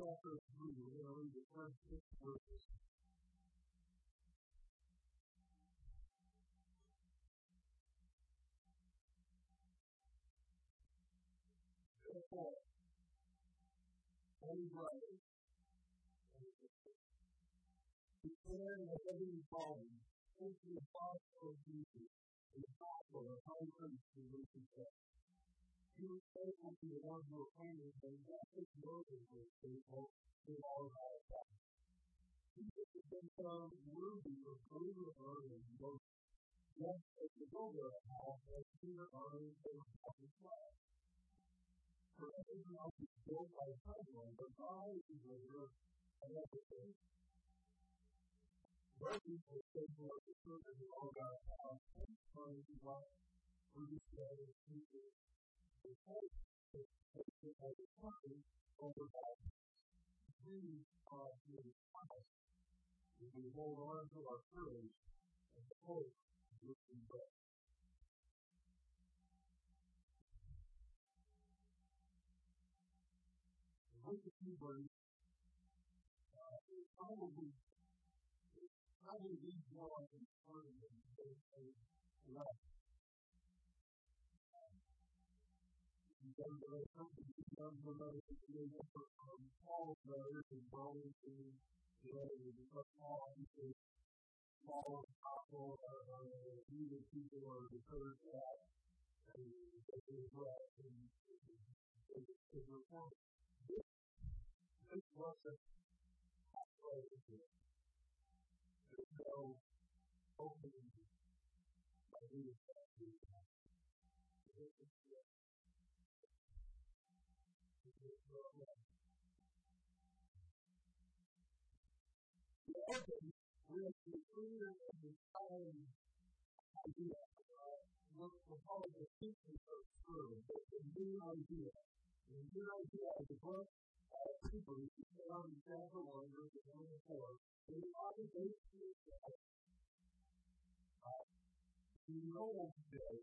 chapter 3, we're going to read the first six verses. Declaring the heavenly calling, into the gospel of Jesus, the gospel of how Christ is risen He was faithful to the one who appointed him, just as Moses was faithful to all of our God. Jesus has been found worthy of greater honor than Moses, just as the builder of the house has greater honor than the house For everything else is built by someone, but God is the builder of everything. Moses was faithful as the servant of all God's house, and trying to walk through the stead of people. The. We are his house. If we hold on to our courage and hope which we pray. With the Hebrews, uh, probably probably these more in front of them than they left. Then there are some of these number letters that they remember from Paul's letters and Romans and letters because Paul obviously Paul and Apostle are, are needed people are deterred that and they do and they report. This wasn't there's no opening by leadership. This is the open with the clear and defined idea. Uh, what we call the thinking of a new idea. A new idea is a book of people who put on chapter 1, verses 1 and 4. They are basically uh, we know today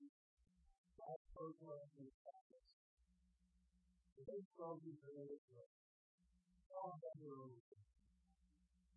that program is practice. The big problem is that all that we're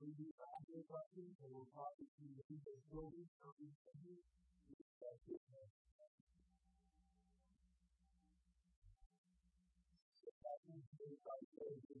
who do practical questions, were prophets who do the building, something, something. That's it. So that means they're trying to get into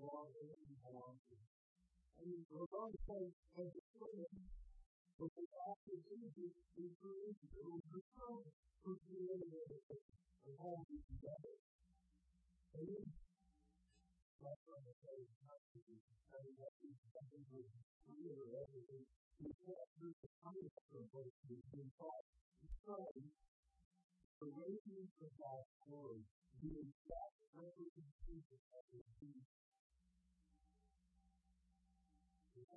him, belongs to. And the Lord says, as the children, but the Jesus is the created everything, and. And and do the kindness of the of God's glory, the exact representation of. This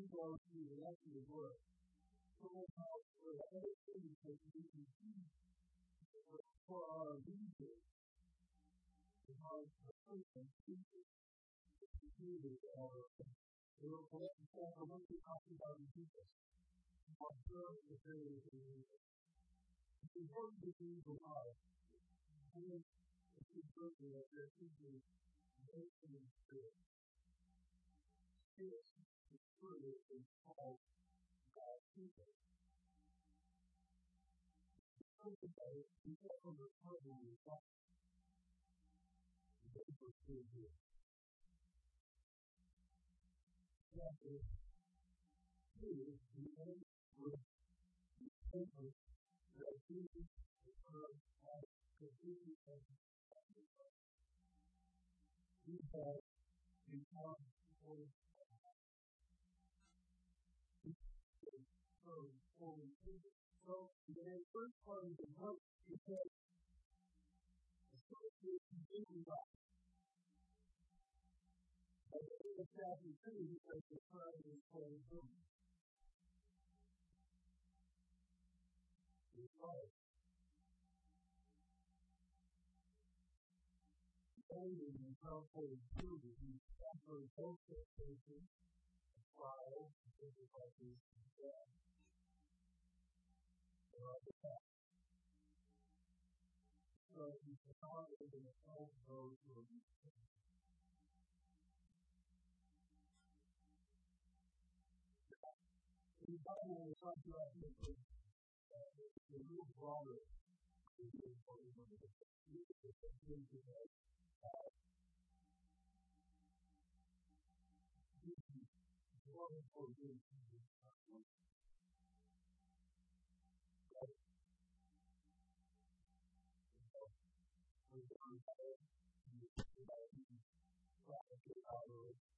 is why left the work. So how for everything that we can see for our leaders, because the person the were for what we about in Jesus. are good with very It's important to be the love. And then it's important that there should be nation and spirit. Spirit is true is called God's people. Today, we get from the Bible with that. They were still here. Is true. The that Jesus occurred as completely as we have become fully So the first part of the book is that association in life. But in chapter 2, he says the time is fully done. Only in household duty, he suffered both temptation, trial, difficulties, and death. Facts. So he provided and helped those who are The Bible will talk about this the real broader is the important one. Thank you.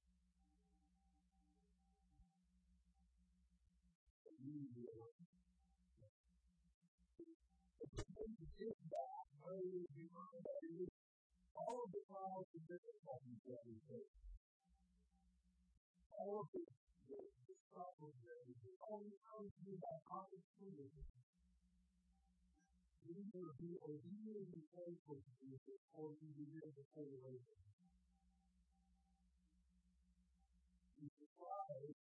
All of the trials and difficulties that we face, all of the, the, the struggles that we face, the times we have opportunities, we need be obedient and faithful to Jesus, or we begin to fall away from Him. We try to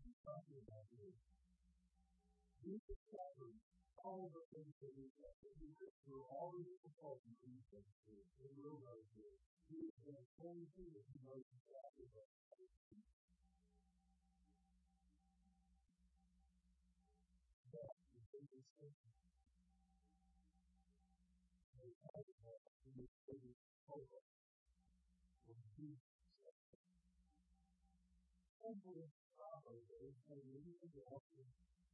be talking about this. Jesus suffered all the things that we suffered. He went through all the difficulties we went through. We will go through. He has done everything that he knows exactly what That is the distinction. They have it all. He is taking over. When Jesus suffered. Simple trials that is a living walking with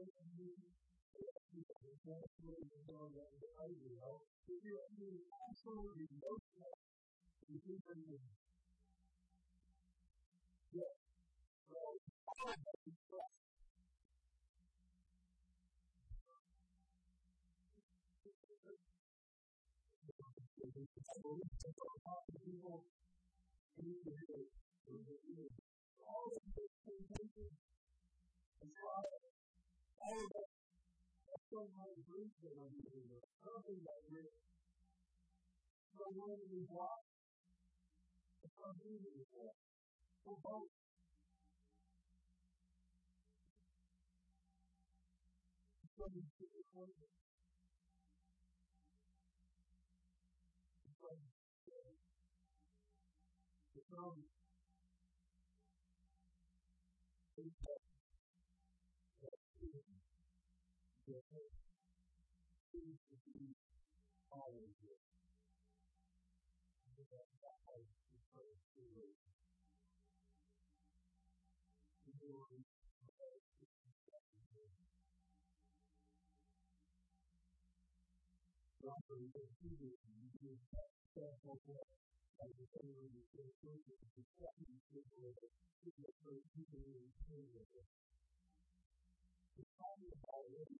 if you. are feeling all of that so much grief that I'm doing. Nothing that we're so lonely block. It's not easy to say. So both. So you see the point. Uh, it's always your faith. Please receive all of you. And that God is going to you. Glory Robert, you're you the area is so focused on the second people of it, it is very easily included. The problem about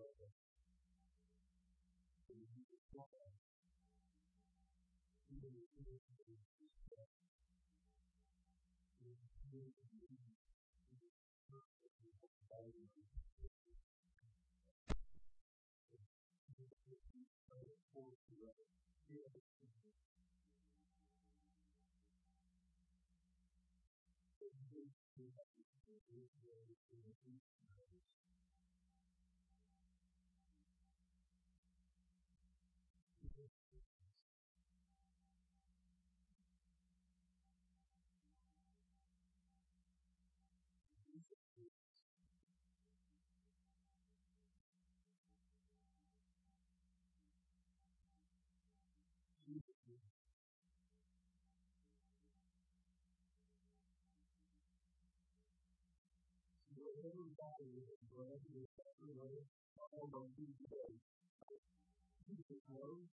brother. And he was gone. He was in his death. He was in his death. He was perfect in his body. Everybody is bread is everybody all of these days. Jesus knows.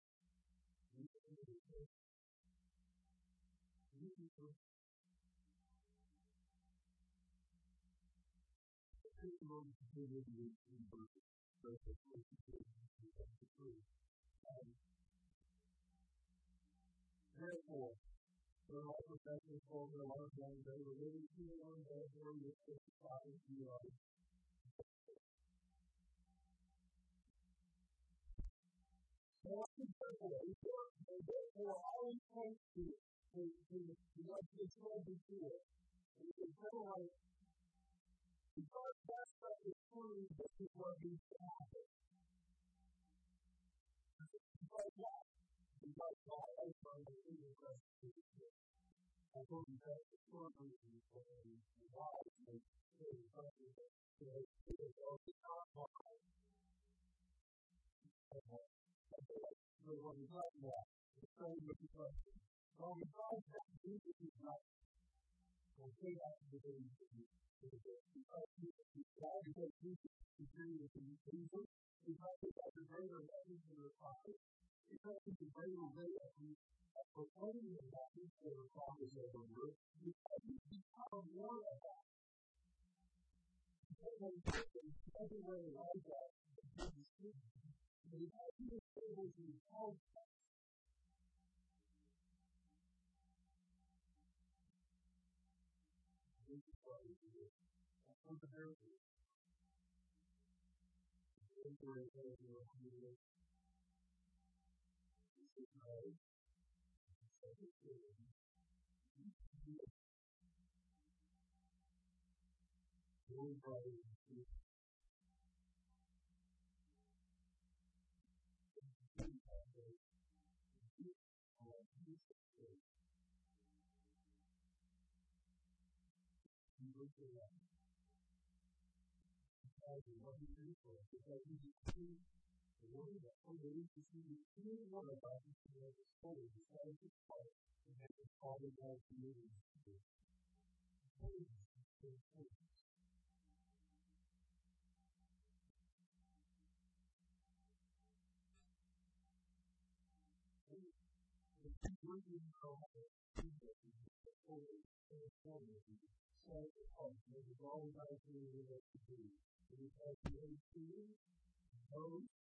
Testimony to this is in verse verse 23. Therefore, when all professors told their life long they were living therefore, with the you are therefore always point to to to said before. And you can like because that stuff is true, this is what needs to. Because why? Because God is going to do the rest of the year. I told you that the story is for a wise and very funny. So it is all the time. So what we're talking about, the story of the question. Well, we find that Jesus is not will say that to the baby because because Jesus is doing it in Jesus, because he has a greater proclaiming the message than the Father's ever word, because he's become more of that. Because when Christians everywhere like that, able to help controversy. Temporary failure of communication. This is how Nobody is what he did for us because he decreed the that unbelief is the word about his creator's soul, he set his heart, and his father God to do. Holiness is you to you holy you are to be. It is as you are to knows and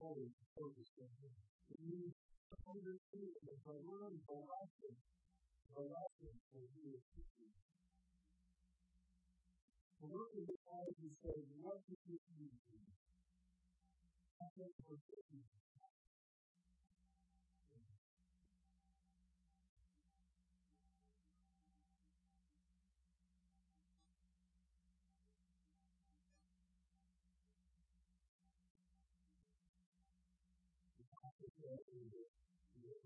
Always focus on him. Means understand that by learning, by asking, by asking for you, The work of the eyes is saying, what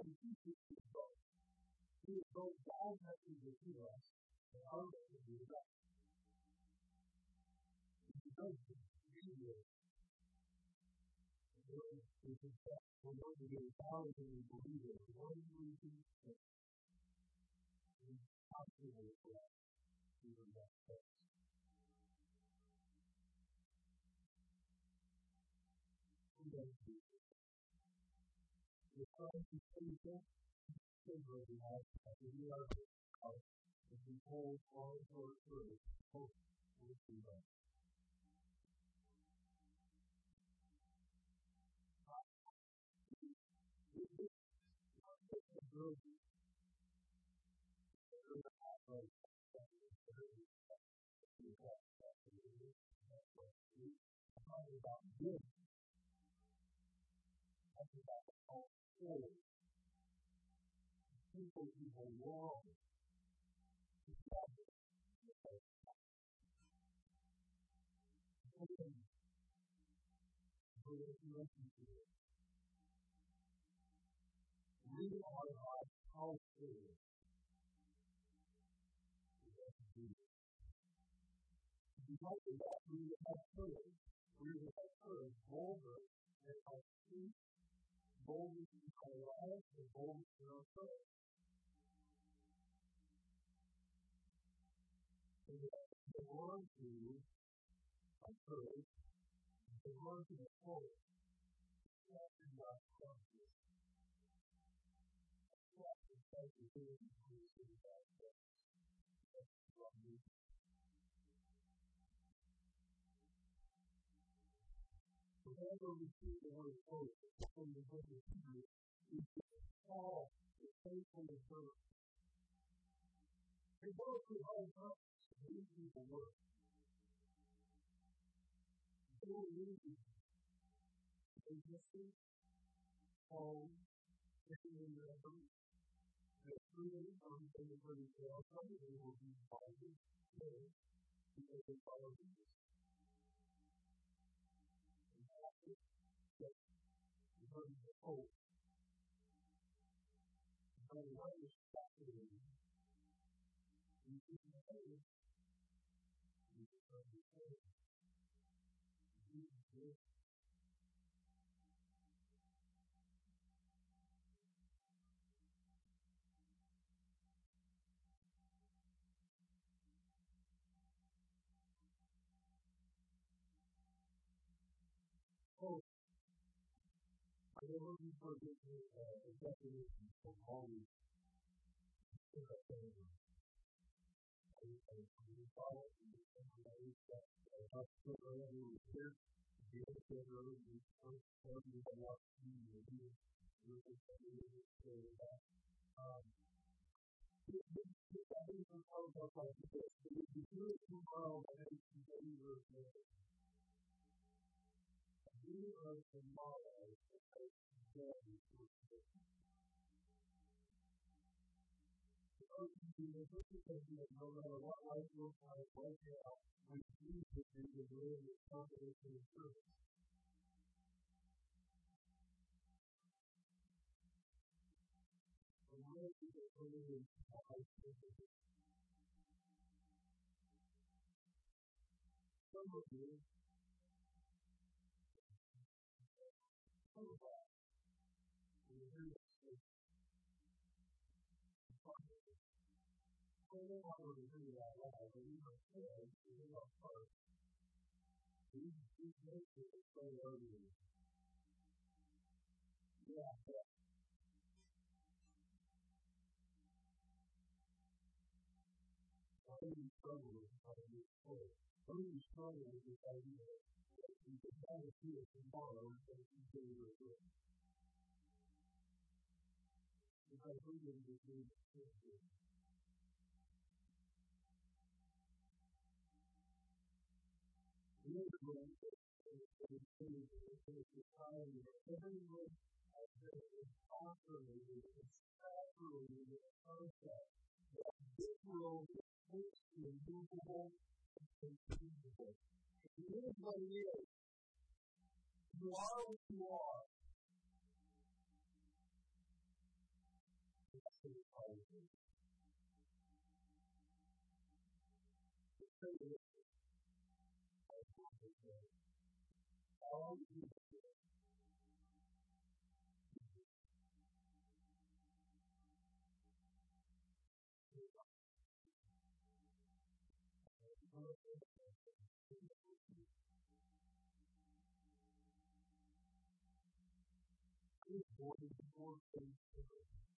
And he teaches both. He is both messenger to us and our messenger to God. He does this. Will. We confess and we believe it. One reason us. The time to say that silver we have as we is people who belong to. We are God's household. Because of that, we have. We have courage, boldness, and boldness in our lives, and boldness in our prayer. And we have to belong to our courage, belong to the Lord, and God's promises. Thank you. whenever we see the word hope from the book of Hebrews, we see Paul is faithful to serve. They both could hold up to these people were. They were losing agency, home, taking in their is ready to outcome, they will be involved because they follow Jesus. Burden of hope. But what is is hope I never forget the, uh, the definition of always in the favor. I, I, I follow the ways that uh, us earlier was here. The other said earlier, we first told you the last few years, we were just saying that. Um, this definition tells us like this, if you do it tomorrow, then you can be revealed. You are tomorrow, today, no matter what life looks like right now, we to be the way with confidence and assurance. And why is it only in Some of you, this don't want to do that loud, but we must say, we do our part. We, we make it so early. Yeah, yeah. Why do you struggle with how to move forward? Why do you struggle with this idea that you can have it tomorrow and do it. Really great society that everyone has been incarcerated and saturated with the concept that this world is fixed and movable and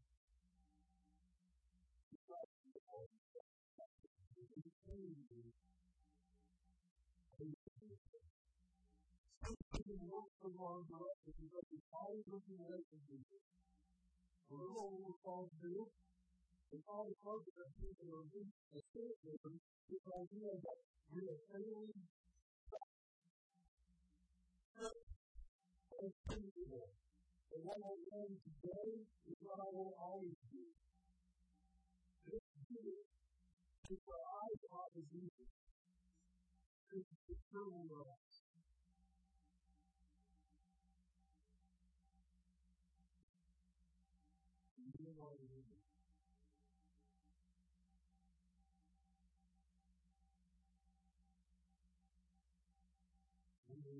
along the way because he's always looking away from Jesus. A little will fall through. It's all because of the people are being a giver, this idea that we are failing and what I am today is what I will always be. This is what I thought was easy. This is the true world.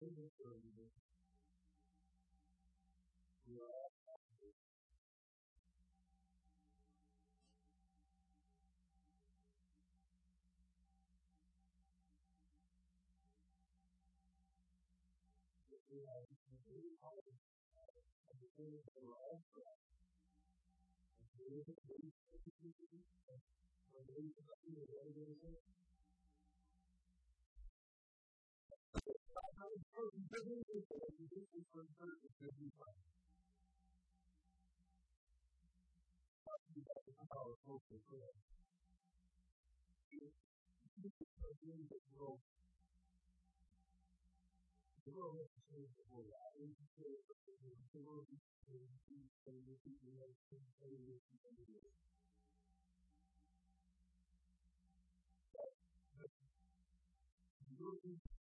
biggest service we are all captives. If we are completely conscious of the things that are all for us, and we are going to be able to do it, and we are going to be able to do it, Satan fell in Every girl here, you know that way that feels that. That is true. I know that all the other business is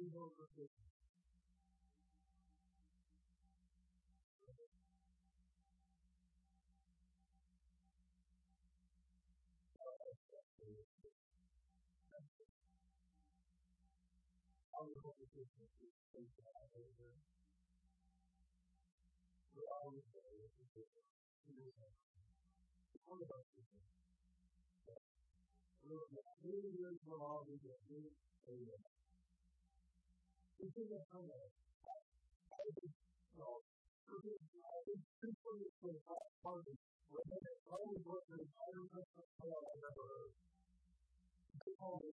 you know for this. All the politicians who take that over were always there with the people. All of our people. We were the leaders of think, this one is for the party, where they always work with the entire country I've ever heard. They call it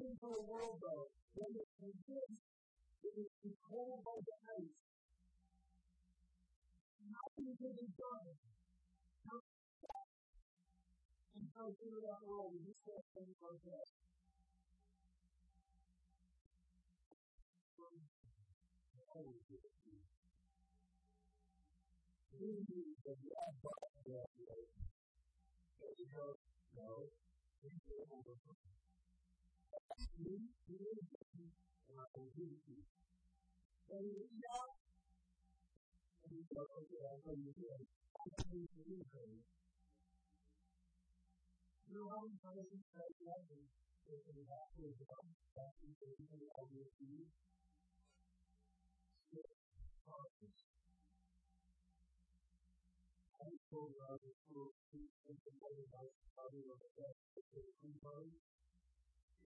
into a world, though, when it exists, it is controlled by the ice. Nothing can be done. And so through that world, that. Do it. We need the love of God. There you. We do 您您啊，我自己，但是人家，你表现出来会有点不清不楚的。那我们还是在家里，就是把这个当当一个一个老年机，是好的。还有呢，就是就是在那个在那个在那个地方。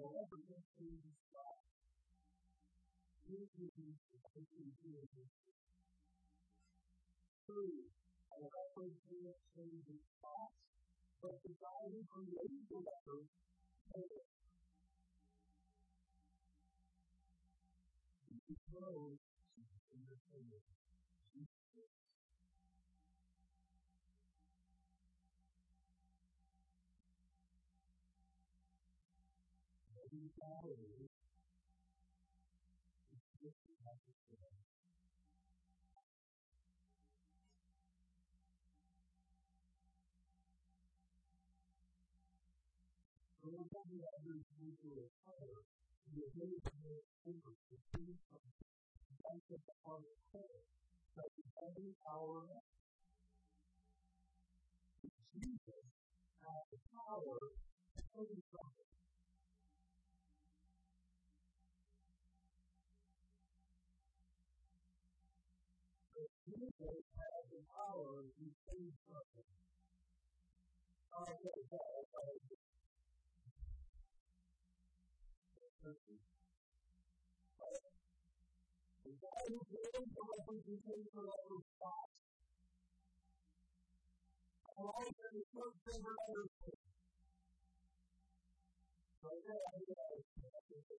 Whatever this changes God, this is the person who is true. And I pray for change in thought, but the God who created the letter made it. He controls in the table. Reality is just as it is. When we these people of color, the ability to make the things of benefit upon the whole, that is every Jesus has the power to change something. Jesus has the power to change something. Okay, so, okay. The guy who created the representation of the thought. And all of the first thing we're going to do. Okay, What do you know? If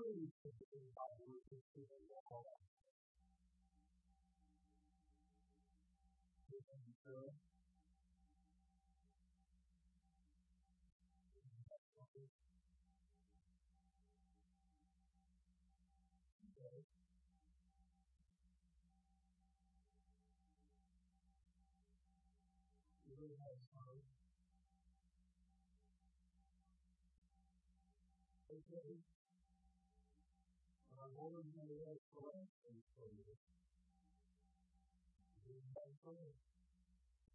of these things is about working to the law. really has to know that correction for you. That's right.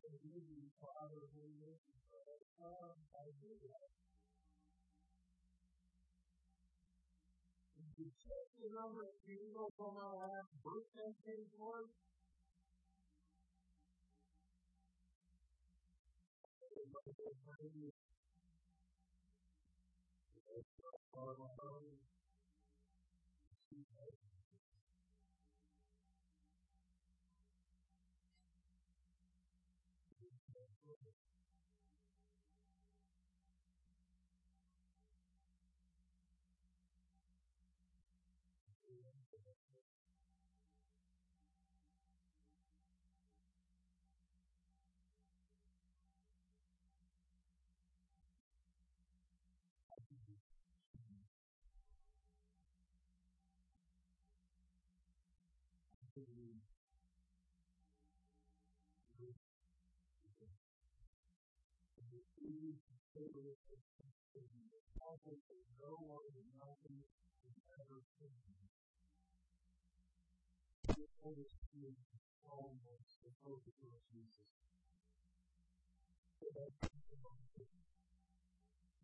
And you, Father, who lives in heaven, I do that. Did you check the number of people from our last birthday one? no one is Holy Spirit calm us to focus on Jesus.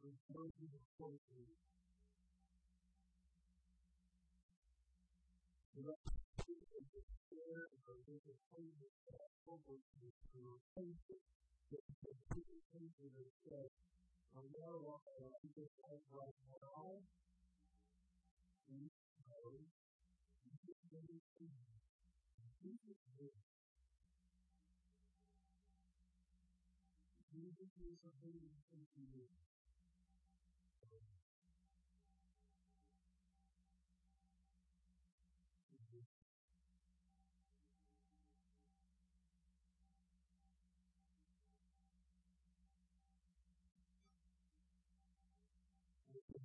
There's no need of focus. And that that people that are said, I know what I just Jesus is a holy thing to you.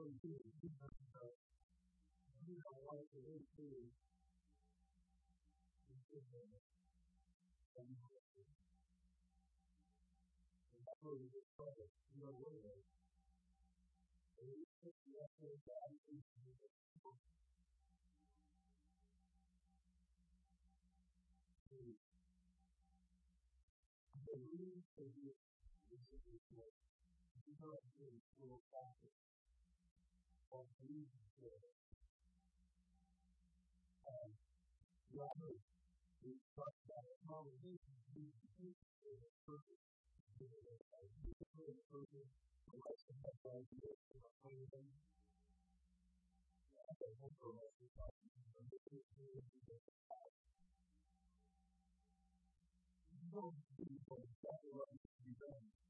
are you are like the way to and how you discover you are worthy. And you take the effort of God into the The reason for this is that you know it will profit or believe it. And Robert, we about a conversation between the two purpose. The purpose, the rest of the idea of a plan. I don't know to is the No, people, that's what needs to be done. It's the part of how it needs to be done.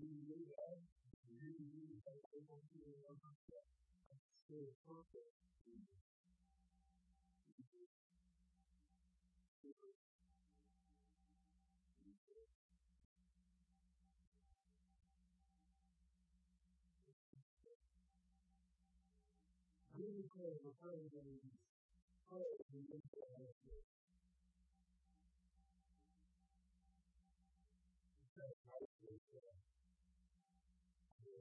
miljøer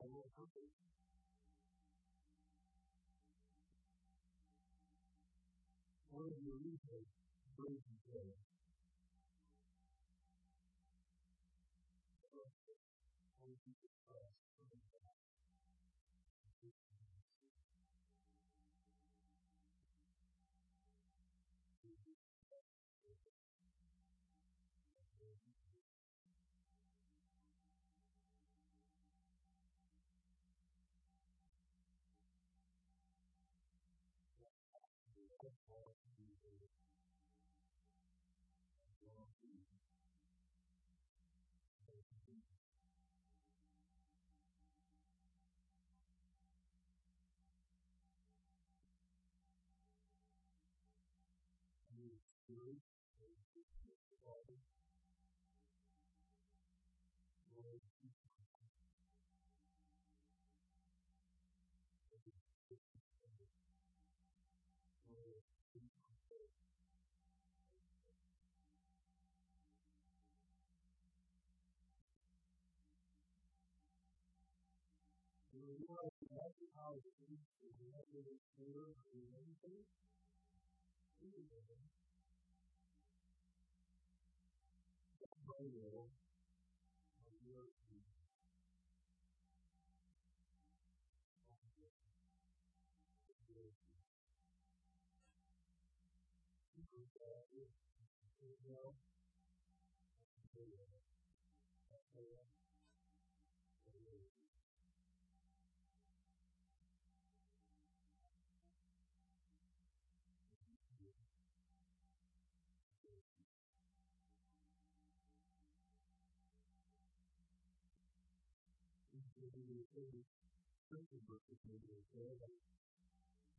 I. One of your reasons brings you joy. realize that's how it is to never care for anything, even that my will and your peace. Thank you. to be the same Christian verses maybe as they are.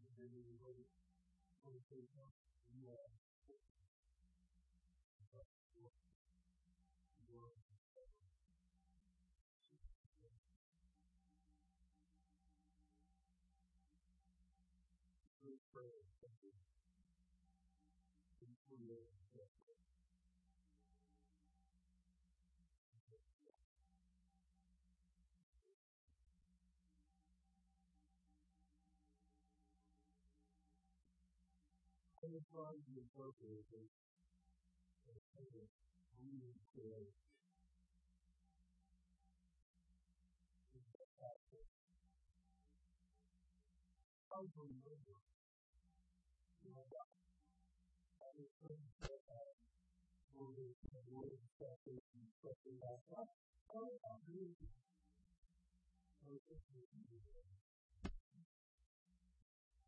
And then we go to the same one. You are but you are Prayer, something, and for your the remember. You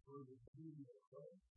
all the beauty of Christ,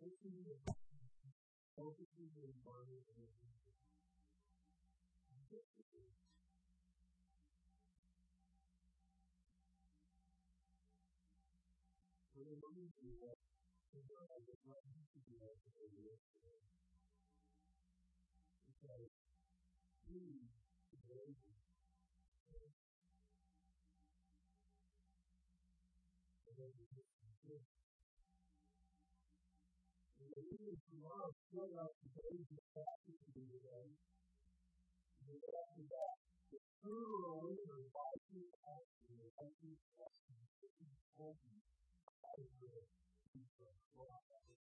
taking the focusing the environment and the I remind you that the world is not to be as it is today. Because we, the believers, and then we just the reason tomorrow still out today's passion to be today, the rest of that, the sooner or later, by the action, the right action, the right action, the right action, the right action, the right action, the right action,